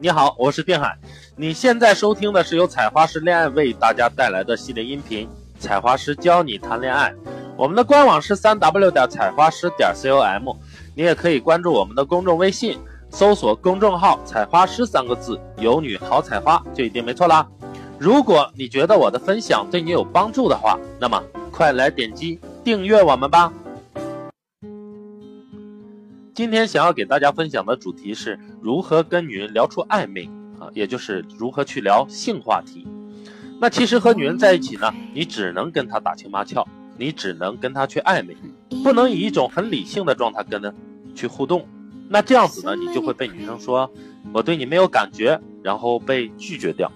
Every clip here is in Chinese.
你好，我是定海。你现在收听的是由采花师恋爱为大家带来的系列音频《采花师教你谈恋爱》。我们的官网是三 w 点采花师点 com，你也可以关注我们的公众微信，搜索公众号“采花师”三个字，有女好采花就一定没错啦。如果你觉得我的分享对你有帮助的话，那么快来点击订阅我们吧。今天想要给大家分享的主题是如何跟女人聊出暧昧啊，也就是如何去聊性话题。那其实和女人在一起呢，你只能跟她打情骂俏，你只能跟她去暧昧，不能以一种很理性的状态跟她去互动。那这样子呢，你就会被女生说我对你没有感觉，然后被拒绝掉。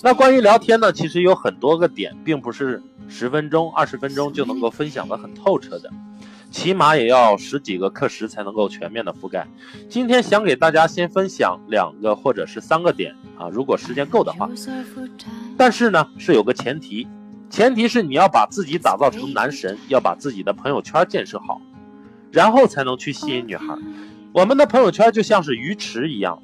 那关于聊天呢，其实有很多个点，并不是十分钟、二十分钟就能够分享的很透彻的。起码也要十几个课时才能够全面的覆盖。今天想给大家先分享两个或者是三个点啊，如果时间够的话。但是呢，是有个前提，前提是你要把自己打造成男神，要把自己的朋友圈建设好，然后才能去吸引女孩。我们的朋友圈就像是鱼池一样，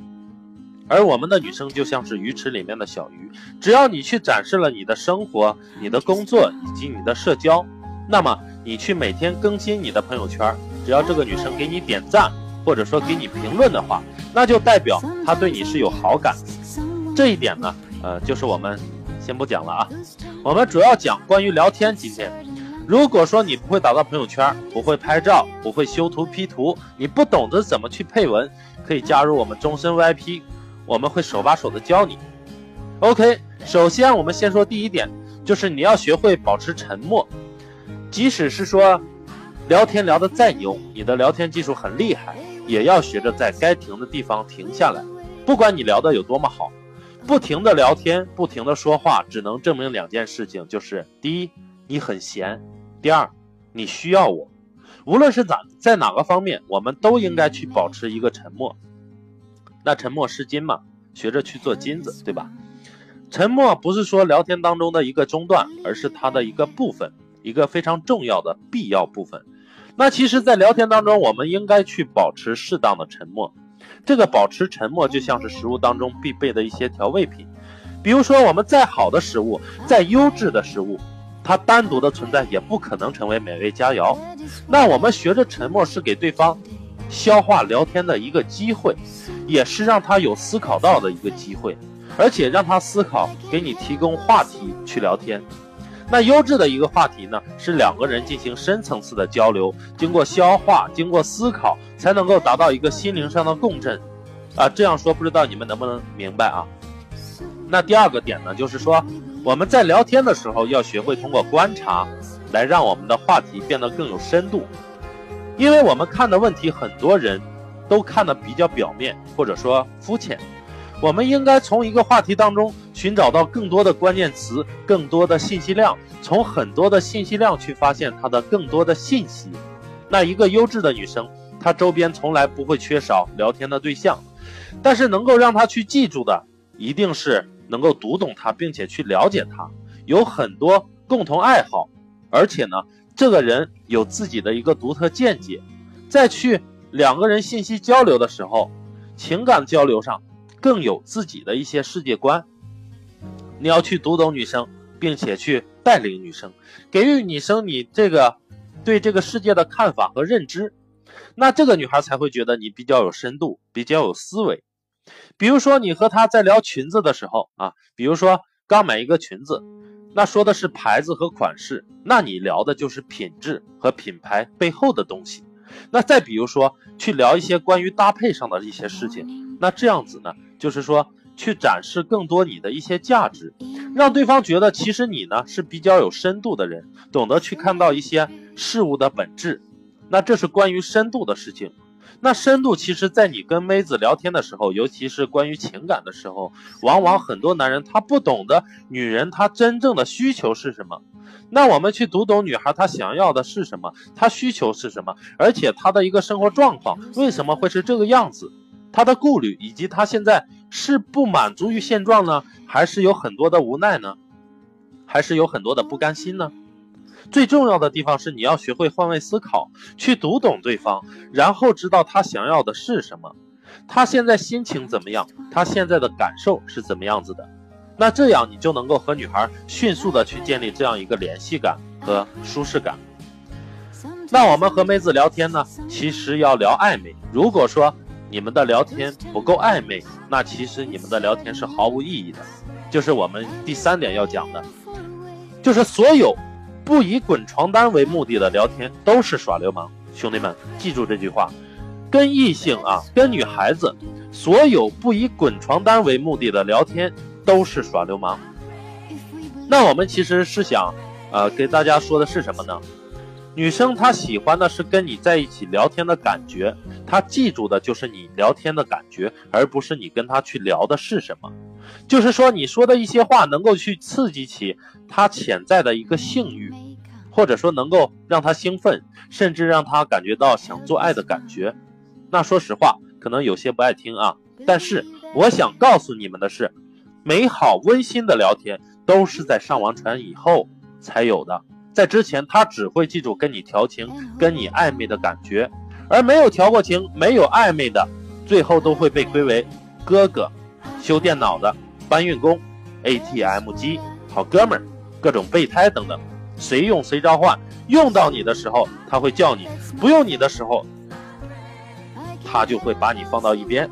而我们的女生就像是鱼池里面的小鱼。只要你去展示了你的生活、你的工作以及你的社交，那么。你去每天更新你的朋友圈，只要这个女生给你点赞，或者说给你评论的话，那就代表她对你是有好感。这一点呢，呃，就是我们先不讲了啊，我们主要讲关于聊天。今天，如果说你不会打造朋友圈，不会拍照，不会修图 P 图，你不懂得怎么去配文，可以加入我们终身 VIP，我们会手把手的教你。OK，首先我们先说第一点，就是你要学会保持沉默。即使是说聊天聊得再牛，你的聊天技术很厉害，也要学着在该停的地方停下来。不管你聊的有多么好，不停的聊天，不停的说话，只能证明两件事情：就是第一，你很闲；第二，你需要我。无论是哪在哪个方面，我们都应该去保持一个沉默。那沉默是金嘛，学着去做金子，对吧？沉默不是说聊天当中的一个中断，而是它的一个部分。一个非常重要的必要部分。那其实，在聊天当中，我们应该去保持适当的沉默。这个保持沉默，就像是食物当中必备的一些调味品。比如说，我们再好的食物，再优质的食物，它单独的存在也不可能成为美味佳肴。那我们学着沉默，是给对方消化聊天的一个机会，也是让他有思考到的一个机会，而且让他思考，给你提供话题去聊天。那优质的一个话题呢，是两个人进行深层次的交流，经过消化，经过思考，才能够达到一个心灵上的共振，啊，这样说不知道你们能不能明白啊？那第二个点呢，就是说我们在聊天的时候要学会通过观察，来让我们的话题变得更有深度，因为我们看的问题，很多人都看的比较表面，或者说肤浅。我们应该从一个话题当中寻找到更多的关键词，更多的信息量，从很多的信息量去发现它的更多的信息。那一个优质的女生，她周边从来不会缺少聊天的对象，但是能够让她去记住的，一定是能够读懂她，并且去了解她，有很多共同爱好，而且呢，这个人有自己的一个独特见解，再去两个人信息交流的时候，情感交流上。更有自己的一些世界观，你要去读懂女生，并且去带领女生，给予女生你这个对这个世界的看法和认知，那这个女孩才会觉得你比较有深度，比较有思维。比如说你和她在聊裙子的时候啊，比如说刚买一个裙子，那说的是牌子和款式，那你聊的就是品质和品牌背后的东西。那再比如说去聊一些关于搭配上的一些事情，那这样子呢？就是说，去展示更多你的一些价值，让对方觉得其实你呢是比较有深度的人，懂得去看到一些事物的本质。那这是关于深度的事情。那深度其实，在你跟妹子聊天的时候，尤其是关于情感的时候，往往很多男人他不懂得女人她真正的需求是什么。那我们去读懂女孩她想要的是什么，她需求是什么，而且她的一个生活状况为什么会是这个样子。他的顾虑，以及他现在是不满足于现状呢，还是有很多的无奈呢，还是有很多的不甘心呢？最重要的地方是你要学会换位思考，去读懂对方，然后知道他想要的是什么。他现在心情怎么样？他现在的感受是怎么样子的？那这样你就能够和女孩迅速的去建立这样一个联系感和舒适感。那我们和妹子聊天呢，其实要聊暧昧。如果说你们的聊天不够暧昧，那其实你们的聊天是毫无意义的。就是我们第三点要讲的，就是所有不以滚床单为目的的聊天都是耍流氓。兄弟们，记住这句话。跟异性啊，跟女孩子，所有不以滚床单为目的的聊天都是耍流氓。那我们其实是想，呃，给大家说的是什么呢？女生她喜欢的是跟你在一起聊天的感觉，她记住的就是你聊天的感觉，而不是你跟她去聊的是什么。就是说，你说的一些话能够去刺激起她潜在的一个性欲，或者说能够让她兴奋，甚至让她感觉到想做爱的感觉。那说实话，可能有些不爱听啊，但是我想告诉你们的是，美好温馨的聊天都是在上完船以后才有的，在之前他只会记住跟你调情、跟你暧昧的感觉，而没有调过情、没有暧昧的，最后都会被归为哥哥、修电脑的、搬运工、ATM 机、好哥们儿、各种备胎等等，谁用谁召唤，用到你的时候他会叫你，不用你的时候。他就会把你放到一边，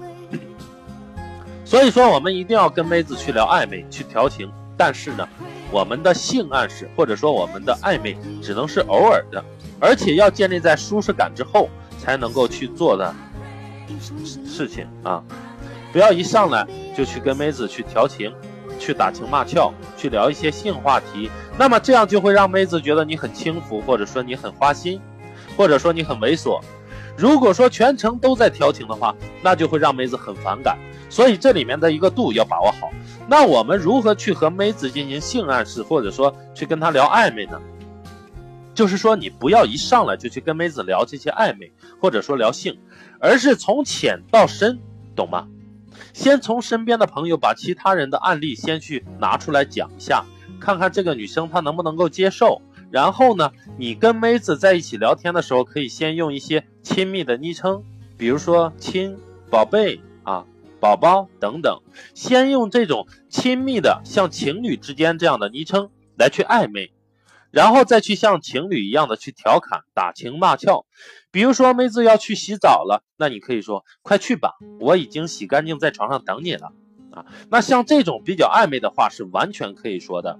所以说我们一定要跟妹子去聊暧昧，去调情。但是呢，我们的性暗示或者说我们的暧昧只能是偶尔的，而且要建立在舒适感之后才能够去做的事情啊！不要一上来就去跟妹子去调情，去打情骂俏，去聊一些性话题，那么这样就会让妹子觉得你很轻浮，或者说你很花心，或者说你很猥琐。如果说全程都在调情的话，那就会让妹子很反感，所以这里面的一个度要把握好。那我们如何去和妹子进行性暗示，或者说去跟她聊暧昧呢？就是说你不要一上来就去跟妹子聊这些暧昧，或者说聊性，而是从浅到深，懂吗？先从身边的朋友把其他人的案例先去拿出来讲一下，看看这个女生她能不能够接受。然后呢，你跟妹子在一起聊天的时候，可以先用一些亲密的昵称，比如说亲、宝贝、宝宝等等，先用这种亲密的，像情侣之间这样的昵称来去暧昧，然后再去像情侣一样的去调侃、打情骂俏。比如说妹子要去洗澡了，那你可以说快去吧，我已经洗干净，在床上等你了啊。那像这种比较暧昧的话，是完全可以说的。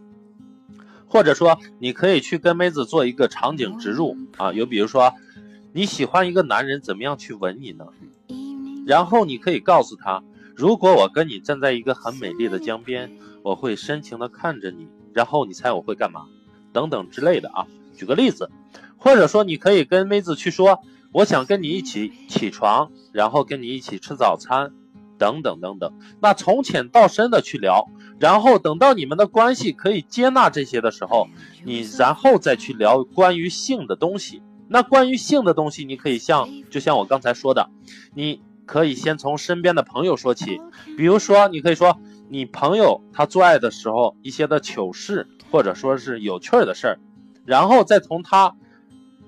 或者说，你可以去跟妹子做一个场景植入啊，有比如说，你喜欢一个男人怎么样去吻你呢？然后你可以告诉他，如果我跟你站在一个很美丽的江边，我会深情地看着你，然后你猜我会干嘛？等等之类的啊。举个例子，或者说你可以跟妹子去说，我想跟你一起起床，然后跟你一起吃早餐。等等等等，那从浅到深的去聊，然后等到你们的关系可以接纳这些的时候，你然后再去聊关于性的东西。那关于性的东西，你可以像就像我刚才说的，你可以先从身边的朋友说起，比如说你可以说你朋友他做爱的时候一些的糗事，或者说是有趣儿的事儿，然后再从他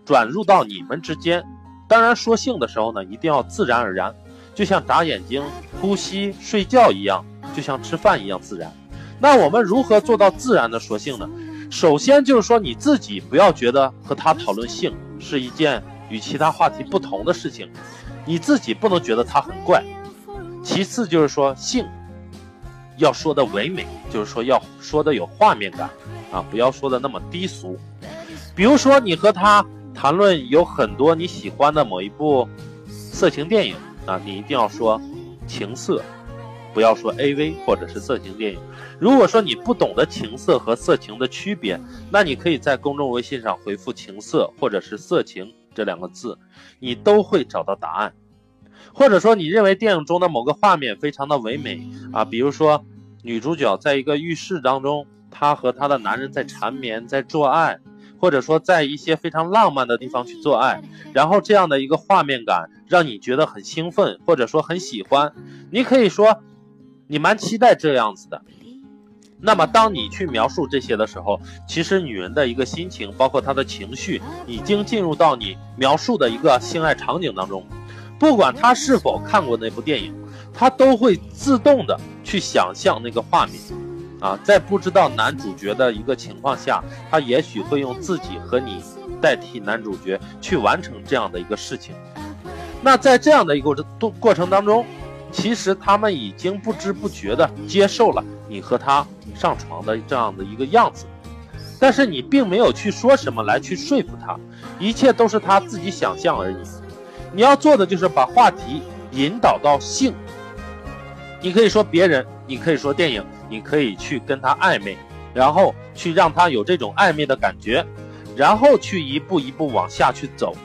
转入到你们之间。当然说性的时候呢，一定要自然而然。就像眨眼睛、呼吸、睡觉一样，就像吃饭一样自然。那我们如何做到自然的说性呢？首先就是说你自己不要觉得和他讨论性是一件与其他话题不同的事情，你自己不能觉得他很怪。其次就是说性要说的唯美，就是说要说的有画面感啊，不要说的那么低俗。比如说你和他谈论有很多你喜欢的某一部色情电影。啊，你一定要说情色，不要说 A V 或者是色情电影。如果说你不懂得情色和色情的区别，那你可以在公众微信上回复“情色”或者是“色情”这两个字，你都会找到答案。或者说你认为电影中的某个画面非常的唯美啊，比如说女主角在一个浴室当中，她和她的男人在缠绵，在做爱。或者说，在一些非常浪漫的地方去做爱，然后这样的一个画面感让你觉得很兴奋，或者说很喜欢。你可以说，你蛮期待这样子的。那么，当你去描述这些的时候，其实女人的一个心情，包括她的情绪，已经进入到你描述的一个性爱场景当中。不管她是否看过那部电影，他都会自动的去想象那个画面，啊，在不知道男主角的一个情况下，他也许会用自己和你代替男主角去完成这样的一个事情。那在这样的一个过过程当中，其实他们已经不知不觉的接受了你和他上床的这样的一个样子，但是你并没有去说什么来去说服他，一切都是他自己想象而已。你要做的就是把话题引导到性，你可以说别人，你可以说电影，你可以去跟他暧昧，然后去让他有这种暧昧的感觉，然后去一步一步往下去走。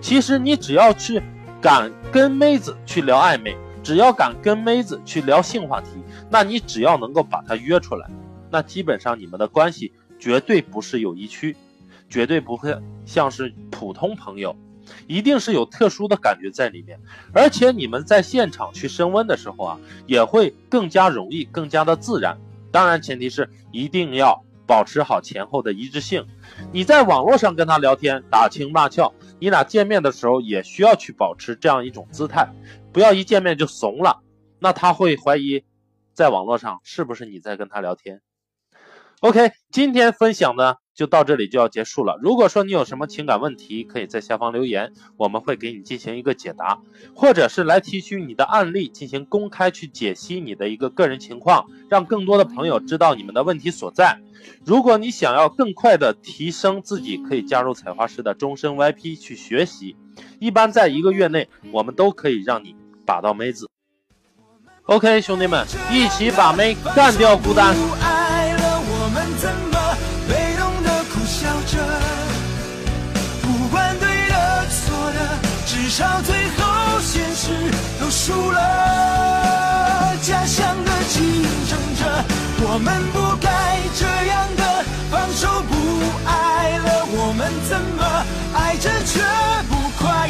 其实你只要去敢跟妹子去聊暧昧，只要敢跟妹子去聊性话题，那你只要能够把她约出来，那基本上你们的关系绝对不是友谊区，绝对不会像是普通朋友。一定是有特殊的感觉在里面，而且你们在现场去升温的时候啊，也会更加容易，更加的自然。当然，前提是一定要保持好前后的一致性。你在网络上跟他聊天打情骂俏，你俩见面的时候也需要去保持这样一种姿态，不要一见面就怂了，那他会怀疑，在网络上是不是你在跟他聊天。OK，今天分享呢就到这里就要结束了。如果说你有什么情感问题，可以在下方留言，我们会给你进行一个解答，或者是来提取你的案例进行公开去解析你的一个个人情况，让更多的朋友知道你们的问题所在。如果你想要更快的提升自己，可以加入采花师的终身 VIP 去学习，一般在一个月内，我们都可以让你把到妹子。OK，兄弟们，一起把妹干掉孤单。输了，家乡的竞争者，我们不该这样的放手不爱了，我们怎么爱着却不快